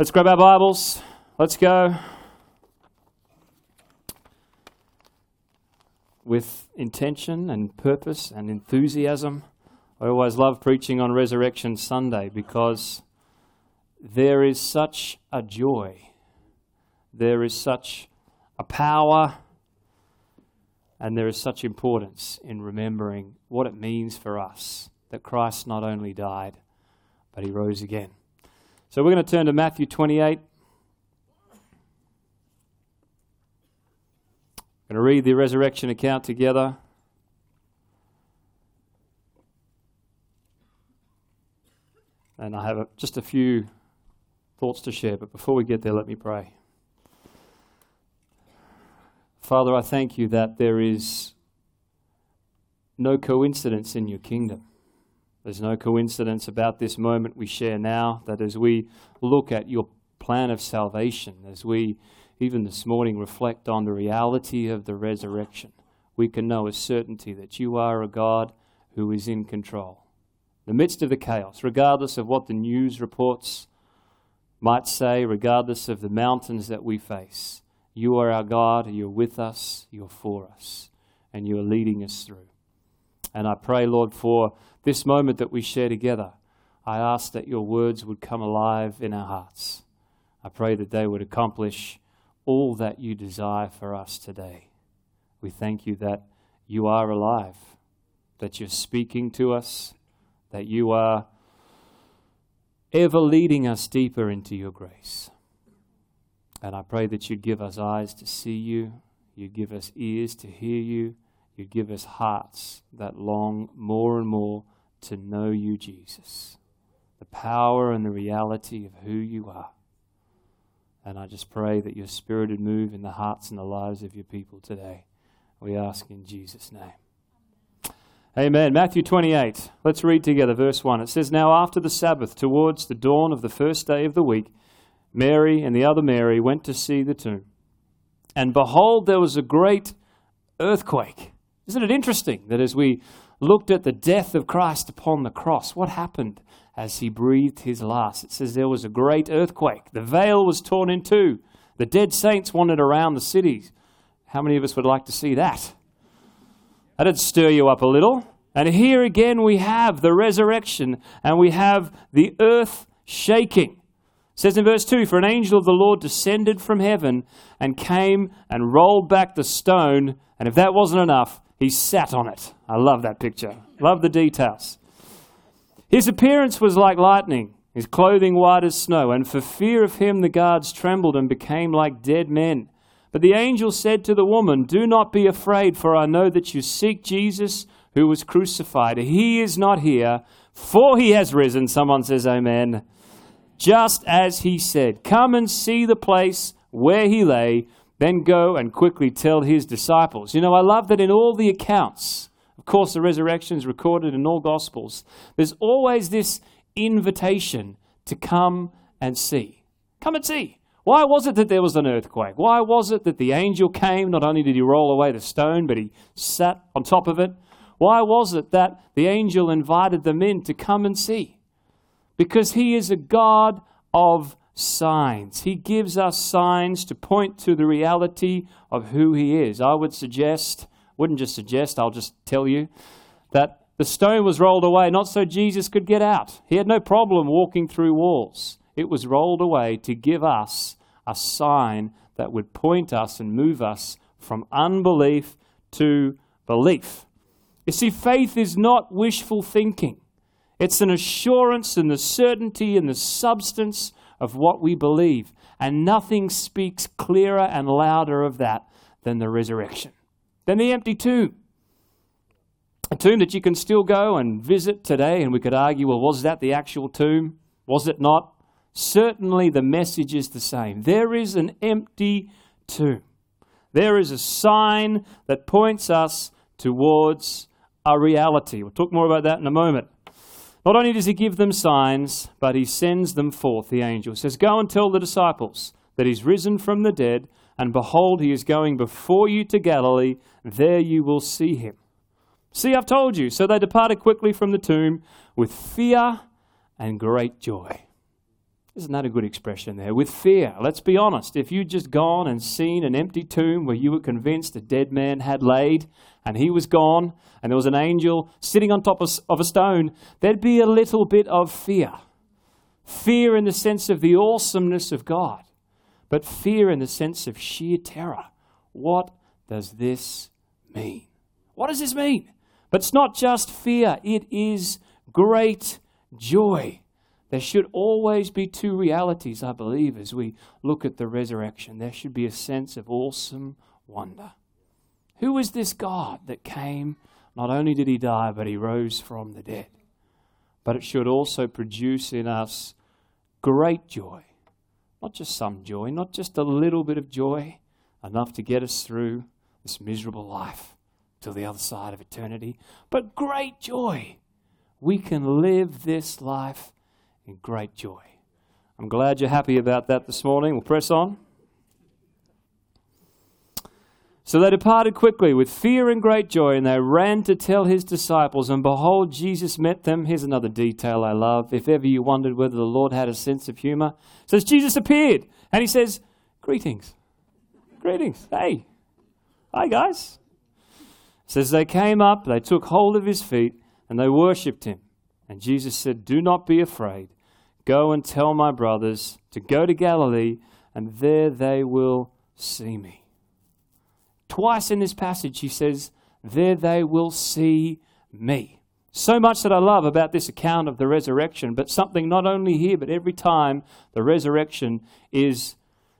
Let's grab our Bibles. Let's go. With intention and purpose and enthusiasm. I always love preaching on Resurrection Sunday because there is such a joy, there is such a power, and there is such importance in remembering what it means for us that Christ not only died, but he rose again. So we're going to turn to Matthew 28. I'm going to read the resurrection account together. And I have a, just a few thoughts to share, but before we get there, let me pray. Father, I thank you that there is no coincidence in your kingdom. There's no coincidence about this moment we share now, that as we look at your plan of salvation, as we even this morning reflect on the reality of the resurrection, we can know with certainty that you are a God who is in control. In the midst of the chaos, regardless of what the news reports might say, regardless of the mountains that we face, you are our God, you're with us, you're for us, and you are leading us through. And I pray, Lord, for this moment that we share together, I ask that your words would come alive in our hearts. I pray that they would accomplish all that you desire for us today. We thank you that you are alive, that you're speaking to us, that you are ever leading us deeper into your grace. And I pray that you'd give us eyes to see you, you'd give us ears to hear you, you'd give us hearts that long more and more to know you, Jesus, the power and the reality of who you are. And I just pray that your spirit would move in the hearts and the lives of your people today. We ask in Jesus' name. Amen. Matthew 28. Let's read together verse 1. It says, Now after the Sabbath, towards the dawn of the first day of the week, Mary and the other Mary went to see the tomb. And behold, there was a great earthquake isn't it interesting that as we looked at the death of Christ upon the cross, what happened as he breathed his last? It says there was a great earthquake. The veil was torn in two. The dead saints wandered around the cities. How many of us would like to see that? That'd stir you up a little. And here again we have the resurrection and we have the earth shaking. It says in verse 2 For an angel of the Lord descended from heaven and came and rolled back the stone. And if that wasn't enough, he sat on it. I love that picture. Love the details. His appearance was like lightning, his clothing white as snow, and for fear of him the guards trembled and became like dead men. But the angel said to the woman, Do not be afraid, for I know that you seek Jesus who was crucified. He is not here, for he has risen. Someone says, Amen. Just as he said, Come and see the place where he lay then go and quickly tell his disciples. You know, I love that in all the accounts, of course, the resurrection is recorded in all Gospels, there's always this invitation to come and see. Come and see. Why was it that there was an earthquake? Why was it that the angel came? Not only did he roll away the stone, but he sat on top of it. Why was it that the angel invited them in to come and see? Because he is a God of signs. He gives us signs to point to the reality of who He is. I would suggest, wouldn't just suggest, I'll just tell you, that the stone was rolled away not so Jesus could get out. He had no problem walking through walls. It was rolled away to give us a sign that would point us and move us from unbelief to belief. You see, faith is not wishful thinking. It's an assurance and the certainty and the substance of what we believe. And nothing speaks clearer and louder of that than the resurrection, than the empty tomb. A tomb that you can still go and visit today, and we could argue, well, was that the actual tomb? Was it not? Certainly the message is the same. There is an empty tomb. There is a sign that points us towards a reality. We'll talk more about that in a moment. Not only does he give them signs, but he sends them forth, the angel. Says, Go and tell the disciples that he's risen from the dead, and behold, he is going before you to Galilee. There you will see him. See, I've told you. So they departed quickly from the tomb with fear and great joy. Isn't that a good expression there? With fear. Let's be honest. If you'd just gone and seen an empty tomb where you were convinced a dead man had laid and he was gone and there was an angel sitting on top of a stone, there'd be a little bit of fear. Fear in the sense of the awesomeness of God, but fear in the sense of sheer terror. What does this mean? What does this mean? But it's not just fear, it is great joy. There should always be two realities, I believe, as we look at the resurrection. There should be a sense of awesome wonder. Who is this God that came? Not only did he die, but he rose from the dead. But it should also produce in us great joy. Not just some joy, not just a little bit of joy, enough to get us through this miserable life till the other side of eternity, but great joy. We can live this life in great joy. I'm glad you're happy about that this morning. We'll press on. So they departed quickly with fear and great joy, and they ran to tell his disciples. And behold, Jesus met them. Here's another detail I love. If ever you wondered whether the Lord had a sense of humor, says Jesus appeared, and he says, Greetings. Greetings. Hey. Hi, guys. says they came up, they took hold of his feet, and they worshipped him. And Jesus said, Do not be afraid. Go and tell my brothers to go to Galilee, and there they will see me. Twice in this passage, he says, There they will see me. So much that I love about this account of the resurrection, but something not only here, but every time the resurrection is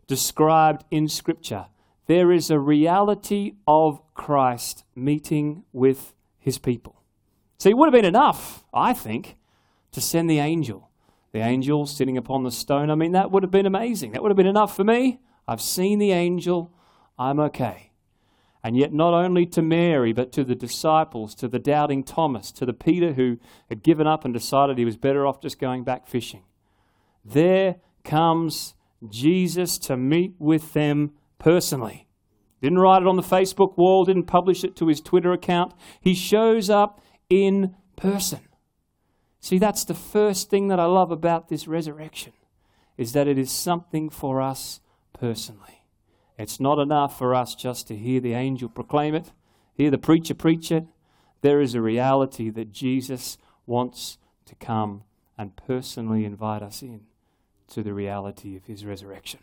described in Scripture. There is a reality of Christ meeting with his people. See, it would have been enough, I think, to send the angel the angel sitting upon the stone. I mean, that would have been amazing. That would have been enough for me. I've seen the angel. I'm okay. And yet, not only to Mary, but to the disciples, to the doubting Thomas, to the Peter who had given up and decided he was better off just going back fishing. There comes Jesus to meet with them personally. Didn't write it on the Facebook wall, didn't publish it to his Twitter account. He shows up in person. See, that's the first thing that I love about this resurrection is that it is something for us personally. It's not enough for us just to hear the angel proclaim it, hear the preacher preach it. There is a reality that Jesus wants to come and personally invite us in to the reality of his resurrection.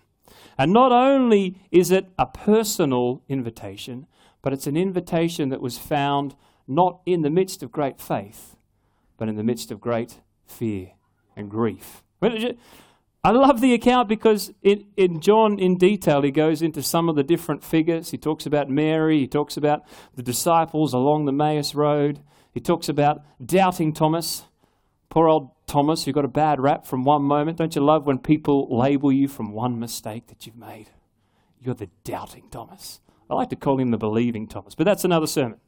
And not only is it a personal invitation, but it's an invitation that was found not in the midst of great faith, but in the midst of great fear and grief. I love the account because in, John, in detail, he goes into some of the different figures. He talks about Mary, he talks about the disciples along the Emmaus Road, he talks about doubting Thomas. Poor old Thomas, who got a bad rap from one moment. Don't you love when people label you from one mistake that you've made? You're the doubting Thomas. I like to call him the believing Thomas, but that's another sermon.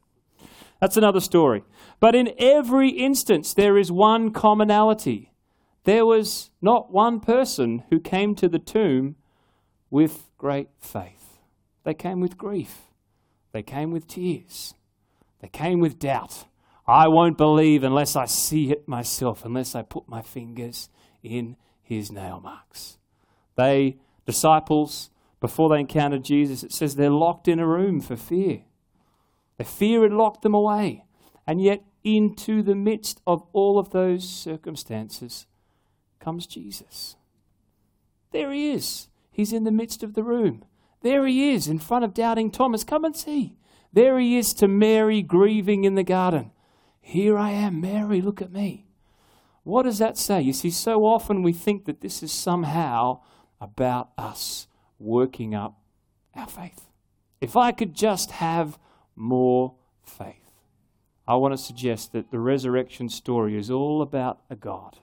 That's another story. But in every instance, there is one commonality. There was not one person who came to the tomb with great faith. They came with grief. They came with tears. They came with doubt. I won't believe unless I see it myself, unless I put my fingers in his nail marks. They, disciples, before they encountered Jesus, it says they're locked in a room for fear. The fear had locked them away. And yet, into the midst of all of those circumstances comes Jesus. There he is. He's in the midst of the room. There he is in front of doubting Thomas. Come and see. There he is to Mary grieving in the garden. Here I am, Mary, look at me. What does that say? You see, so often we think that this is somehow about us working up our faith. If I could just have more faith. I want to suggest that the resurrection story is all about a God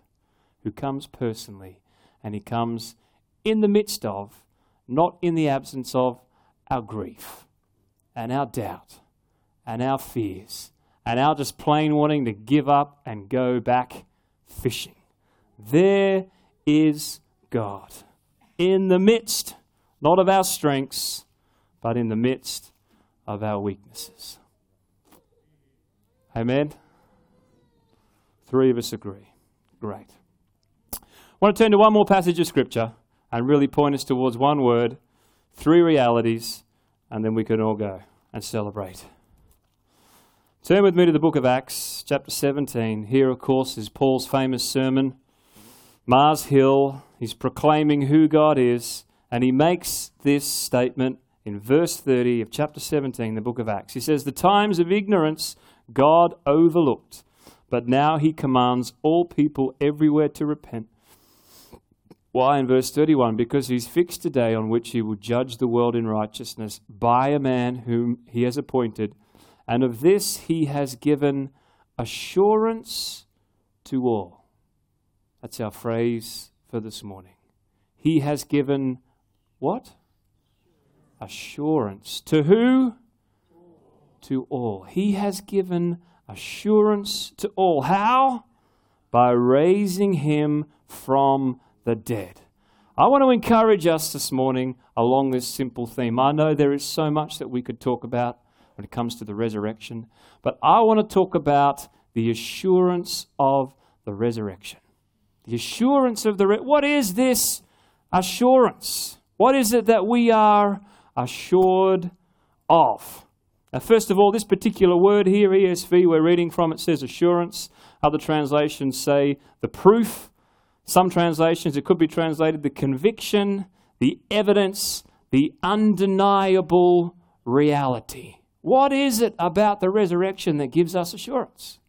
who comes personally and he comes in the midst of, not in the absence of, our grief and our doubt and our fears and our just plain wanting to give up and go back fishing. There is God in the midst, not of our strengths, but in the midst of our weaknesses. Amen? Three of us agree. Great. want to turn to one more passage of Scripture and really point us towards one word, three realities, and then we can all go and celebrate. Turn with me to the book of Acts, chapter 17. Here, of course, is Paul's famous sermon. Mars Hill, he's proclaiming who God is, and he makes this statement in verse 30 of chapter 17, the book of Acts. He says, The times of ignorance God overlooked, but now he commands all people everywhere to repent. Why, in verse 31? Because he's fixed a day on which he will judge the world in righteousness by a man whom he has appointed and of this he has given assurance to all. That's our phrase for this morning. He has given what? Assurance. To who? To all. He has given assurance to all. How? By raising him from the dead. I want to encourage us this morning along this simple theme. I know there is so much that we could talk about when it comes to the resurrection. But I want to talk about the assurance of the resurrection. The assurance of the re- what is this assurance? What is it that we are assured of? Now, first of all, this particular word here, ESV, we're reading from, it says assurance. Other translations say the proof. Some translations, it could be translated the conviction, the evidence, the undeniable reality. What is it about the resurrection that gives us assurance?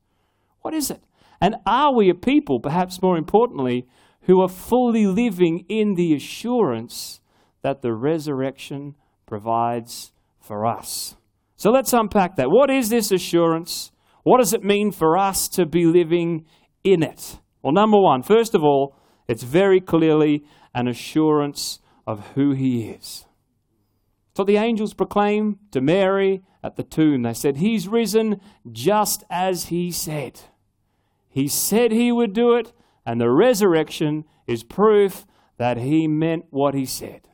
What is it? And are we a people, perhaps more importantly, who are fully living in the assurance that the resurrection provides for us? So let's unpack that. What is this assurance? What does it mean for us to be living in it? Well, number one, first of all, it's very clearly an assurance of who He is. So the angels proclaim to Mary at the tomb. They said, He's risen just as He said. He said He would do it, and the resurrection is proof that He meant what He said.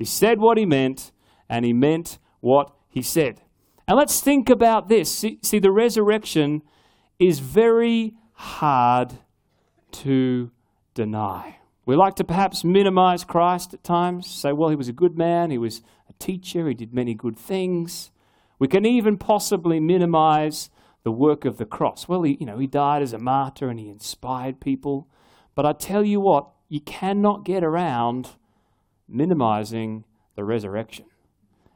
He said what He meant, and He meant what He said. And let's think about this. See, see the resurrection is very hard to deny. We like to perhaps minimize Christ at times, say, well, he was a good man, he was a teacher, he did many good things. We can even possibly minimize the work of the cross. Well, he, you know, he died as a martyr and he inspired people. But I tell you what, you cannot get around minimizing the resurrection.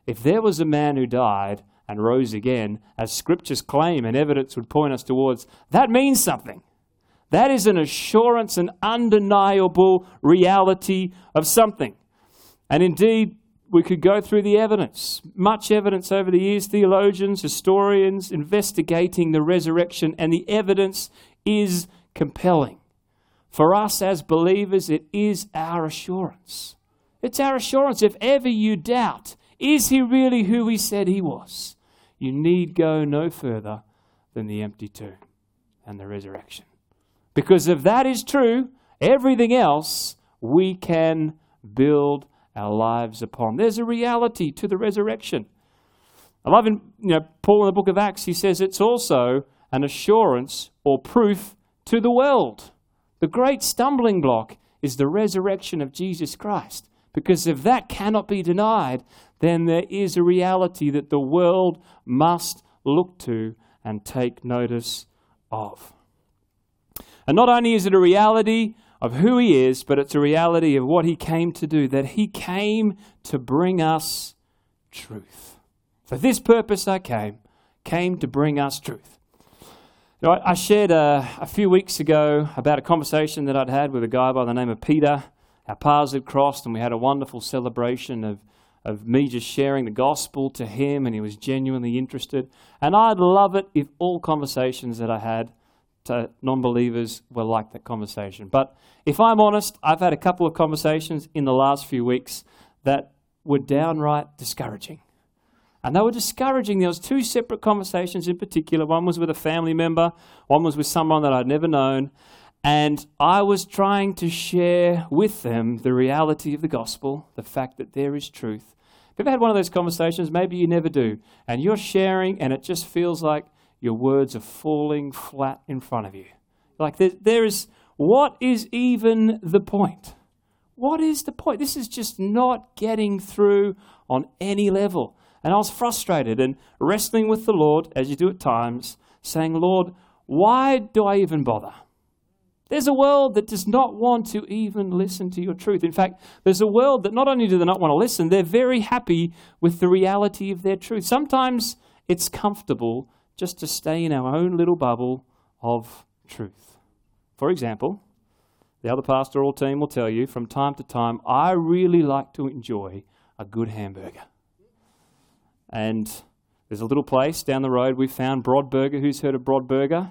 If there was a man who died and rose again, as scriptures claim and evidence would point us towards, that means something. That is an assurance, an undeniable reality of something. And indeed, we could go through the evidence. Much evidence over the years, theologians, historians investigating the resurrection, and the evidence is compelling. For us as believers, it is our assurance. It's our assurance. If ever you doubt, is he really who he said he was? You need go no further than the empty tomb and the resurrection. Because if that is true, everything else we can build our lives upon. There's a reality to the resurrection. I love in you know, Paul in the book of Acts, he says it's also an assurance or proof to the world. The great stumbling block is the resurrection of Jesus Christ. Because if that cannot be denied, then there is a reality that the world must look to and take notice of. And not only is it a reality of who he is, but it's a reality of what he came to do, that he came to bring us truth. For this purpose I came, came to bring us truth. Now, I shared a, uh, a few weeks ago about a conversation that I'd had with a guy by the name of Peter. Our paths had crossed, and we had a wonderful celebration of, of me just sharing the gospel to him, and he was genuinely interested. And I'd love it if all conversations that I had to non believers were like that conversation. But if I'm honest, I've had a couple of conversations in the last few weeks that were downright discouraging. And they were discouraging. There was two separate conversations in particular. One was with a family member, one was with someone that I'd never known. And I was trying to share with them the reality of the gospel, the fact that there is truth. If you've had one of those conversations, maybe you never do, and you're sharing, and it just feels like your words are falling flat in front of you. Like there, there is what is even the point? What is the point? This is just not getting through on any level. And I was frustrated and wrestling with the Lord, as you do at times, saying, Lord, why do I even bother? There's a world that does not want to even listen to your truth. In fact, there's a world that not only do they not want to listen, they're very happy with the reality of their truth. Sometimes it's comfortable just to stay in our own little bubble of truth. For example, the other pastoral team will tell you from time to time, I really like to enjoy a good hamburger. And there's a little place down the road we found, Broad Burger. Who's heard of Broad Burger?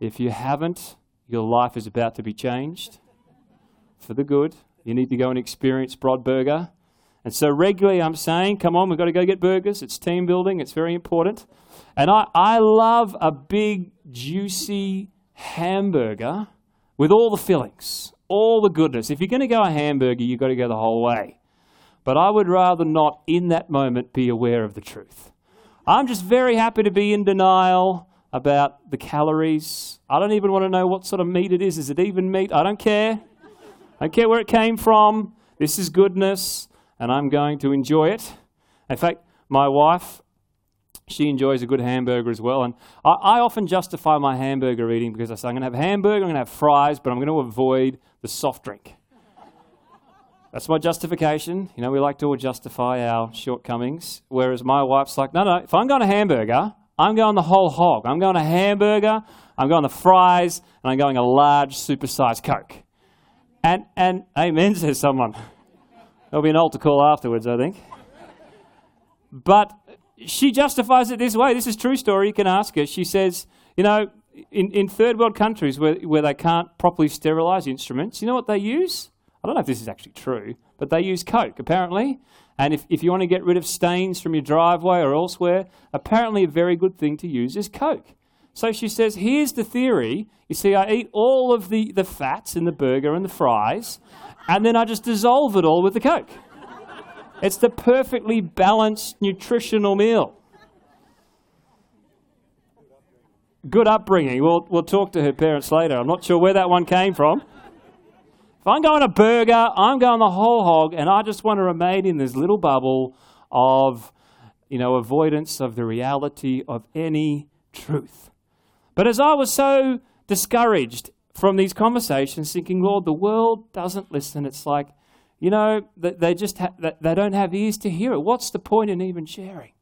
If you haven't, your life is about to be changed for the good. You need to go and experience Broad Burger. And so regularly I'm saying, come on, we've got to go get burgers. It's team building, it's very important. And I, I love a big, juicy hamburger with all the fillings, all the goodness. If you're going to go a hamburger, you've got to go the whole way. But I would rather not, in that moment, be aware of the truth. I'm just very happy to be in denial about the calories. I don't even want to know what sort of meat it is. Is it even meat? I don't care. I don't care where it came from. This is goodness, and I'm going to enjoy it. In fact, my wife, she enjoys a good hamburger as well. And I, I often justify my hamburger eating because I say, I'm going to have hamburger, I'm going to have fries, but I'm going to avoid the soft drink. That's my justification. You know, we like to all justify our shortcomings. Whereas my wife's like, no, no, if I'm going to hamburger, I'm going the whole hog. I'm going a hamburger, I'm going the fries, and I'm going a large supersized Coke. And, and amen, says someone. There'll be an altar call afterwards, I think. But she justifies it this way. This is true story. You can ask her. She says, you know, in, in third world countries where, where they can't properly sterilize instruments, you know what they use? I don't know if this is actually true, but they use Coke, apparently. And if, if you want to get rid of stains from your driveway or elsewhere, apparently a very good thing to use is Coke. So she says, here's the theory. You see, I eat all of the, the fats in the burger and the fries, and then I just dissolve it all with the Coke. It's the perfectly balanced nutritional meal. Good upbringing. We'll, we'll talk to her parents later. I'm not sure where that one came from. If I'm going a burger, I'm going the whole hog, and I just want to remain in this little bubble of, you know, avoidance of the reality of any truth. But as I was so discouraged from these conversations, thinking, Lord, the world doesn't listen. It's like, you know, they just ha- they don't have ears to hear it. What's the point in even sharing?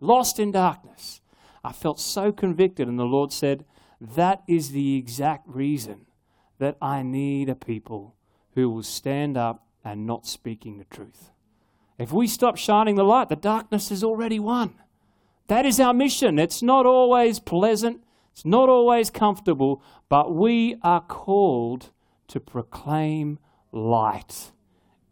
Lost in darkness. I felt so convicted, and the Lord said, That is the exact reason that I need a people who will stand up and not speaking the truth. If we stop shining the light, the darkness is already won. That is our mission. It's not always pleasant, it's not always comfortable, but we are called to proclaim light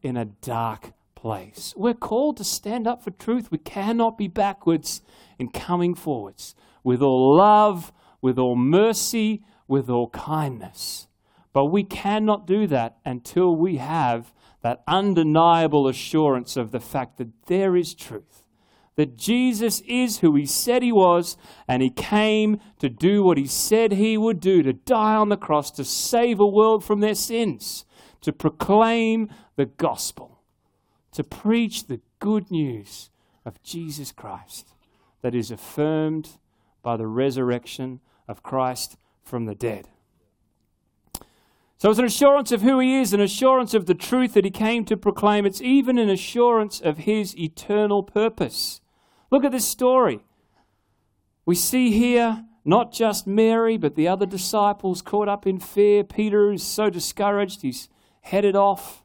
in a dark place. We're called to stand up for truth. We cannot be backwards in coming forwards with all love, with all mercy, with all kindness. But we cannot do that until we have that undeniable assurance of the fact that there is truth. That Jesus is who he said he was, and he came to do what he said he would do to die on the cross, to save a world from their sins, to proclaim the gospel, to preach the good news of Jesus Christ that is affirmed by the resurrection of Christ from the dead. So it's an assurance of who he is, an assurance of the truth that he came to proclaim. It's even an assurance of his eternal purpose. Look at this story. We see here not just Mary, but the other disciples caught up in fear. Peter is so discouraged, he's headed off.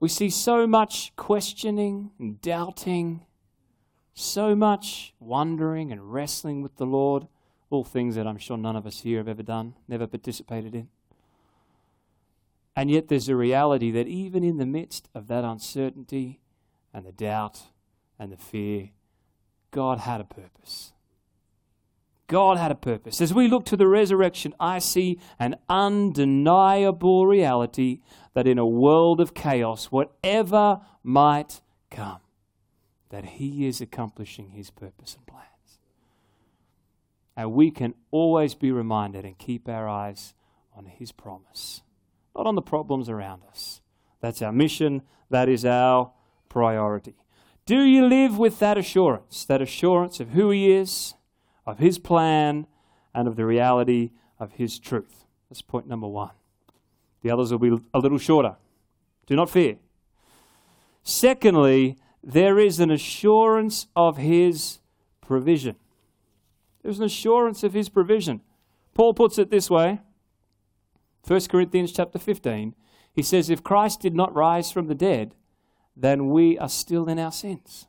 We see so much questioning and doubting, so much wondering and wrestling with the Lord, all things that I'm sure none of us here have ever done, never participated in. And yet, there's a reality that even in the midst of that uncertainty and the doubt and the fear, God had a purpose. God had a purpose. As we look to the resurrection, I see an undeniable reality that in a world of chaos, whatever might come, that He is accomplishing His purpose and plans. And we can always be reminded and keep our eyes on His promise, not on the problems around us. That's our mission, that is our priority. Do you live with that assurance, that assurance of who He is, of His plan, and of the reality of His truth? That's point number one. The others will be a little shorter. Do not fear. Secondly, there is an assurance of His provision. There's an assurance of His provision. Paul puts it this way 1 Corinthians chapter 15. He says, If Christ did not rise from the dead, then we are still in our sins.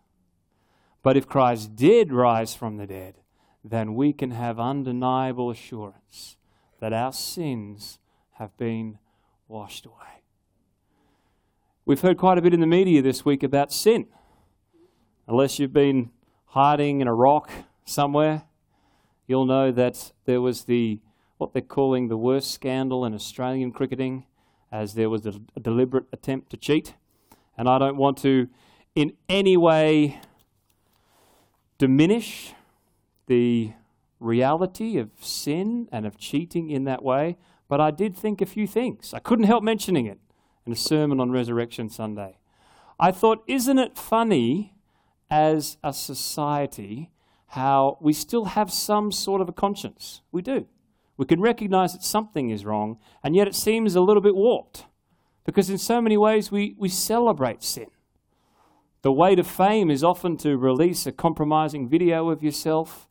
But if Christ did rise from the dead, then we can have undeniable assurance that our sins have been washed away. We've heard quite a bit in the media this week about sin. Unless you've been hiding in a rock somewhere, you'll know that there was the what they're calling the worst scandal in Australian cricketing, as there was a, a deliberate attempt to cheat. And I don't want to in any way diminish the reality of sin and of cheating in that way, but I did think a few things. I couldn't help mentioning it in a sermon on Resurrection Sunday. I thought, isn't it funny as a society how we still have some sort of a conscience? We do. We can recognize that something is wrong, and yet it seems a little bit warped. Because in so many ways we, we celebrate sin. The way to fame is often to release a compromising video of yourself.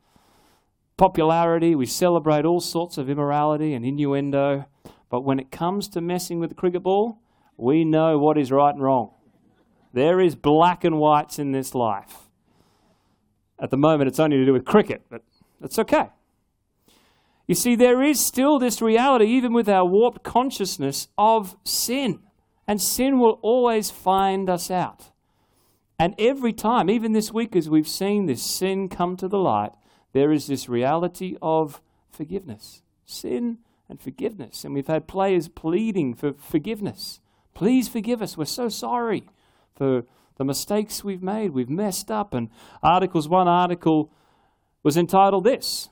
Popularity, we celebrate all sorts of immorality and innuendo. But when it comes to messing with the cricket ball, we know what is right and wrong. There is black and whites in this life. At the moment, it's only to do with cricket, but it's okay. You see, there is still this reality, even with our warped consciousness, of sin. And sin will always find us out. And every time, even this week, as we've seen this sin come to the light, there is this reality of forgiveness. Sin and forgiveness. And we've had players pleading for forgiveness. Please forgive us. We're so sorry for the mistakes we've made. We've messed up. And articles, one article was entitled this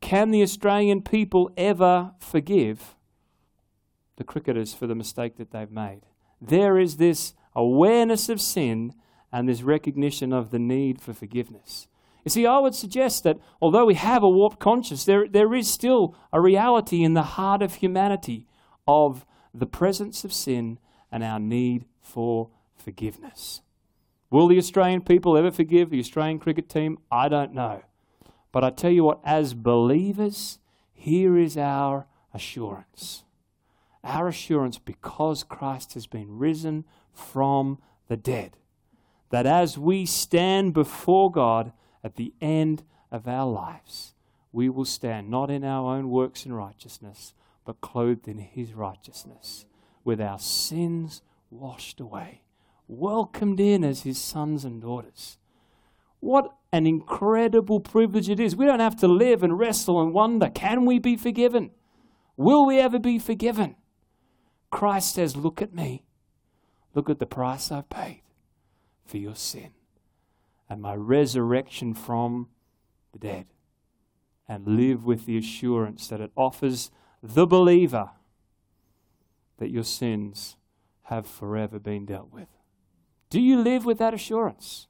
Can the Australian people ever forgive the cricketers for the mistake that they've made. There is this awareness of sin and this recognition of the need for forgiveness. You see, I would suggest that although we have a warped conscience, there, there is still a reality in the heart of humanity of the presence of sin and our need for forgiveness. Will the Australian people ever forgive the Australian cricket team? I don't know. But I tell you what, as believers, here is our assurance our assurance because Christ has been risen from the dead. That as we stand before God at the end of our lives, we will stand not in our own works and righteousness, but clothed in His righteousness, with our sins washed away, welcomed in as His sons and daughters. What an incredible privilege it is. We don't have to live and wrestle and wonder can we be forgiven? Will we ever be forgiven? Christ says, Look at me. Look at the price I've paid for your sin and my resurrection from the dead. And live with the assurance that it offers the believer that your sins have forever been dealt with. Do you live with that assurance?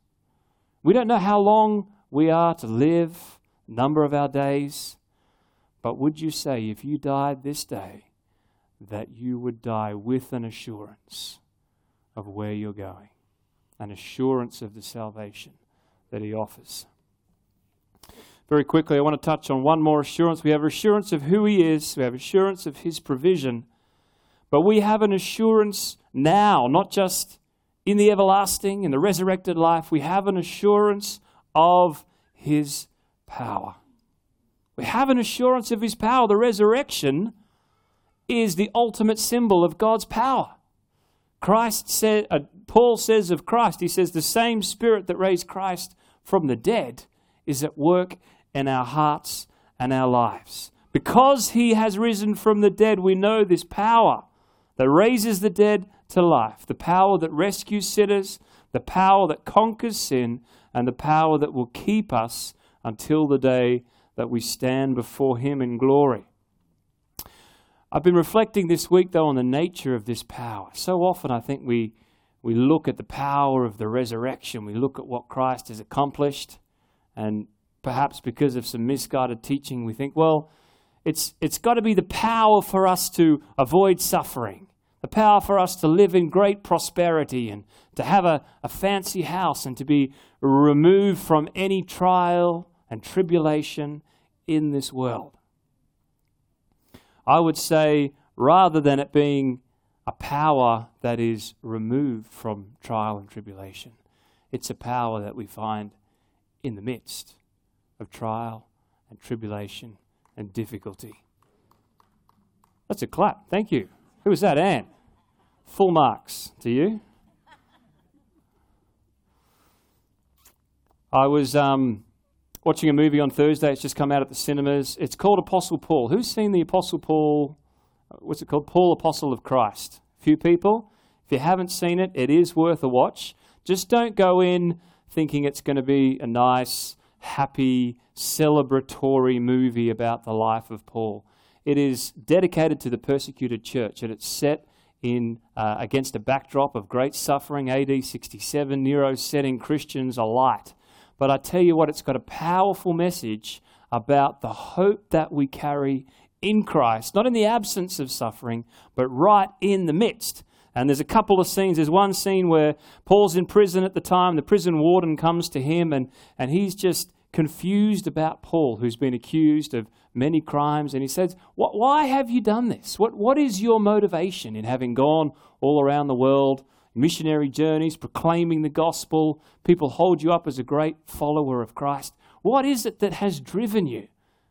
We don't know how long we are to live, number of our days, but would you say if you died this day, that you would die with an assurance of where you're going, an assurance of the salvation that He offers. Very quickly, I want to touch on one more assurance. We have assurance of who He is, we have assurance of His provision, but we have an assurance now, not just in the everlasting, in the resurrected life. We have an assurance of His power. We have an assurance of His power. The resurrection is the ultimate symbol of God's power. Christ said, uh, Paul says of Christ, he says, the same Spirit that raised Christ from the dead is at work in our hearts and our lives. Because he has risen from the dead, we know this power that raises the dead to life, the power that rescues sinners, the power that conquers sin, and the power that will keep us until the day that we stand before him in glory. I've been reflecting this week, though, on the nature of this power. So often I think we, we look at the power of the resurrection, we look at what Christ has accomplished, and perhaps because of some misguided teaching, we think, well, it's, it's got to be the power for us to avoid suffering, the power for us to live in great prosperity and to have a, a fancy house and to be removed from any trial and tribulation in this world. I would say, rather than it being a power that is removed from trial and tribulation, it's a power that we find in the midst of trial and tribulation and difficulty. That's a clap. Thank you. Who was that, Anne? Full marks to you. I was um, watching a movie on Thursday. It's just come out at the cinemas. It's called Apostle Paul. Who's seen the Apostle Paul? What's it called? Paul, Apostle of Christ. Few people. If you haven't seen it, it is worth a watch. Just don't go in thinking it's going to be a nice, happy, celebratory movie about the life of Paul. It is dedicated to the persecuted church, and it's set in uh, against a backdrop of great suffering. AD 67, Nero setting Christians alight but I tell you what, it's got a powerful message about the hope that we carry in Christ, not in the absence of suffering, but right in the midst. And there's a couple of scenes. There's one scene where Paul's in prison at the time. The prison warden comes to him, and, and he's just confused about Paul, who's been accused of many crimes. And he says, Why have you done this? What, what is your motivation in having gone all around the world missionary journeys, proclaiming the gospel. People hold you up as a great follower of Christ. What is it that has driven you?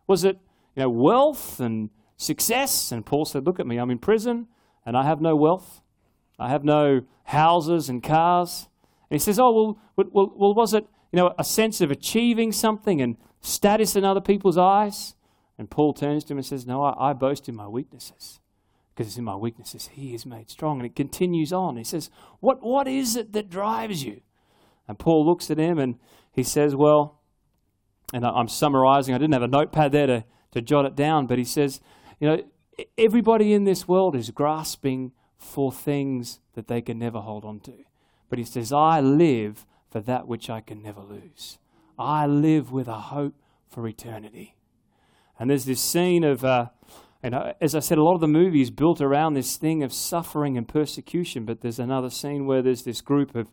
Was it you know, wealth and success? And Paul said, Look at me, I'm in prison and I have no wealth. I have no houses and cars. And he says, Oh, well, well, well was it you know, a sense of achieving something and status in other people's eyes? And Paul turns to him and says, No, I, I boast in my weaknesses because it's in my weaknesses he is made strong. And it continues on. He says, what, what is it that drives you? And Paul looks at him and he says, Well, and I'm summarizing, I didn't have a notepad there to, to jot it down, but he says, You know, everybody in this world is grasping for things that they can never hold on to. But he says, I live for that which I can never lose. I live with a hope for eternity. And there's this scene of. Uh, and uh, as I said, a lot of the movie is built around this thing of suffering and persecution. But there's another scene where there's this group of,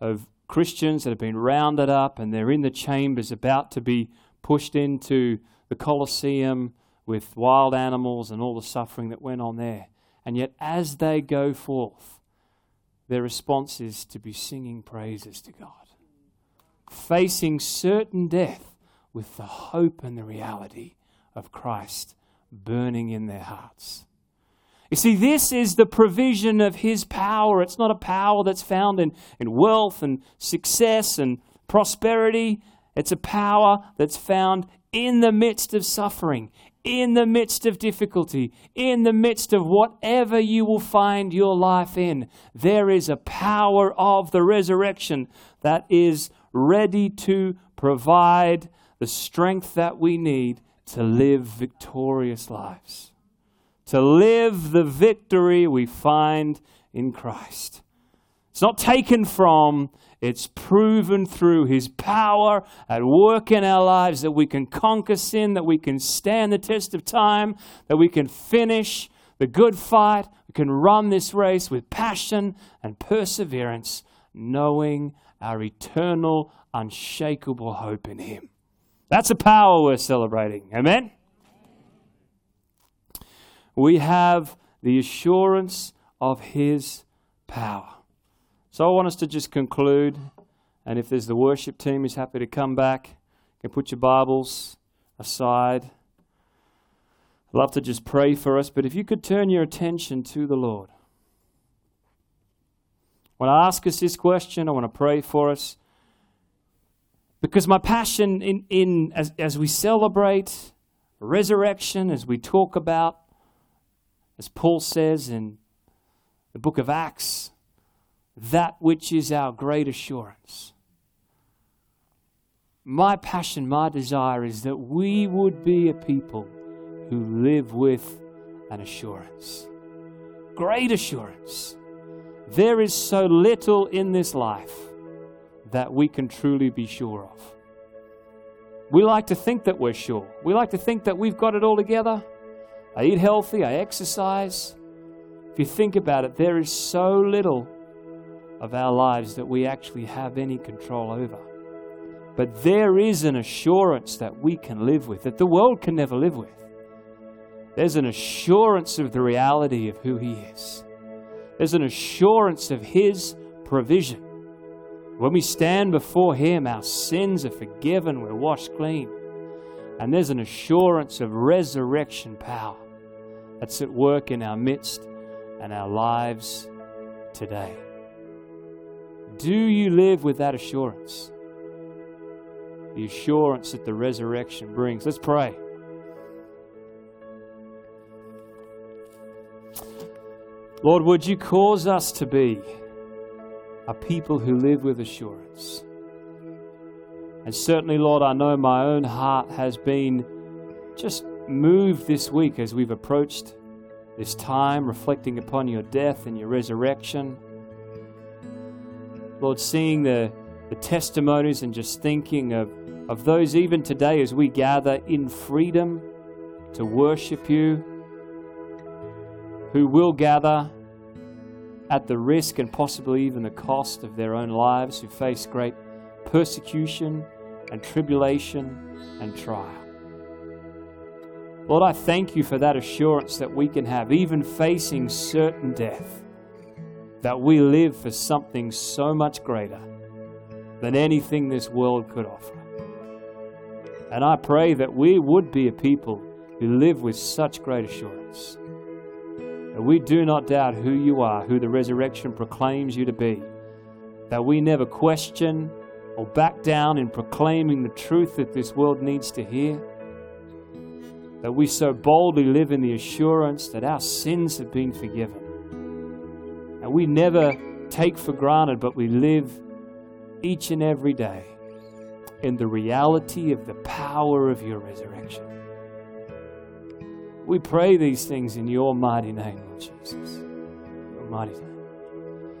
of Christians that have been rounded up and they're in the chambers about to be pushed into the Colosseum with wild animals and all the suffering that went on there. And yet, as they go forth, their response is to be singing praises to God, facing certain death with the hope and the reality of Christ burning in their hearts. You see, this is the provision of His power. It's not a power that's found in, in wealth and success and prosperity. It's a power that's found in the midst of suffering, in the midst of difficulty, in the midst of whatever you will find your life in. There is a power of the resurrection that is ready to provide the strength that we need to live victorious lives, to live the victory we find in Christ. It's not taken from, it's proven through His power at work in our lives that we can conquer sin, that we can stand the test of time, that we can finish the good fight, we can run this race with passion and perseverance, knowing our eternal, unshakable hope in Him. That's a power we're celebrating. Amen? We have the assurance of His power. So I want us to just conclude. And if there's the worship team who's happy to come back, you can put your Bibles aside. I'd love to just pray for us, but if you could turn your attention to the Lord. When I ask us this question, I want to pray for us. Because my passion in, in as, as we celebrate resurrection, as we talk about, as Paul says in the book of Acts, that which is our great assurance. My passion, my desire is that we would be a people who live with an assurance. Great assurance. There is so little in this life that we can truly be sure of. We like to think that we're sure. We like to think that we've got it all together. I eat healthy, I exercise. If you think about it, there is so little of our lives that we actually have any control over. But there is an assurance that we can live with, that the world can never live with. There's an assurance of the reality of who He is. There's an assurance of His provision. When we stand before Him, our sins are forgiven, we're washed clean. And there's an assurance of resurrection power that's at work in our midst and our lives today. Do you live with that assurance? The assurance that the resurrection brings. Let's pray. Lord, would you cause us to be a people who live with assurance? And certainly, Lord, I know my own heart has been just moved this week as we've approached this time, reflecting upon your death and your resurrection. Lord, seeing the, the testimonies and just thinking of, of those even today as we gather in freedom to worship you who will gather at the risk and possibly even the cost of their own lives, who face great persecution and tribulation and trial. Lord, I thank you for that assurance that we can have, even facing certain death, that we live for something so much greater than anything this world could offer. And I pray that we would be a people who live with such great assurance. That we do not doubt who you are, who the resurrection proclaims you to be. That we never question or back down in proclaiming the truth that this world needs to hear. That we so boldly live in the assurance that our sins have been forgiven. And we never take for granted, but we live each and every day in the reality of the power of your resurrection. We pray these things in your mighty name, Lord Jesus. Your mighty name.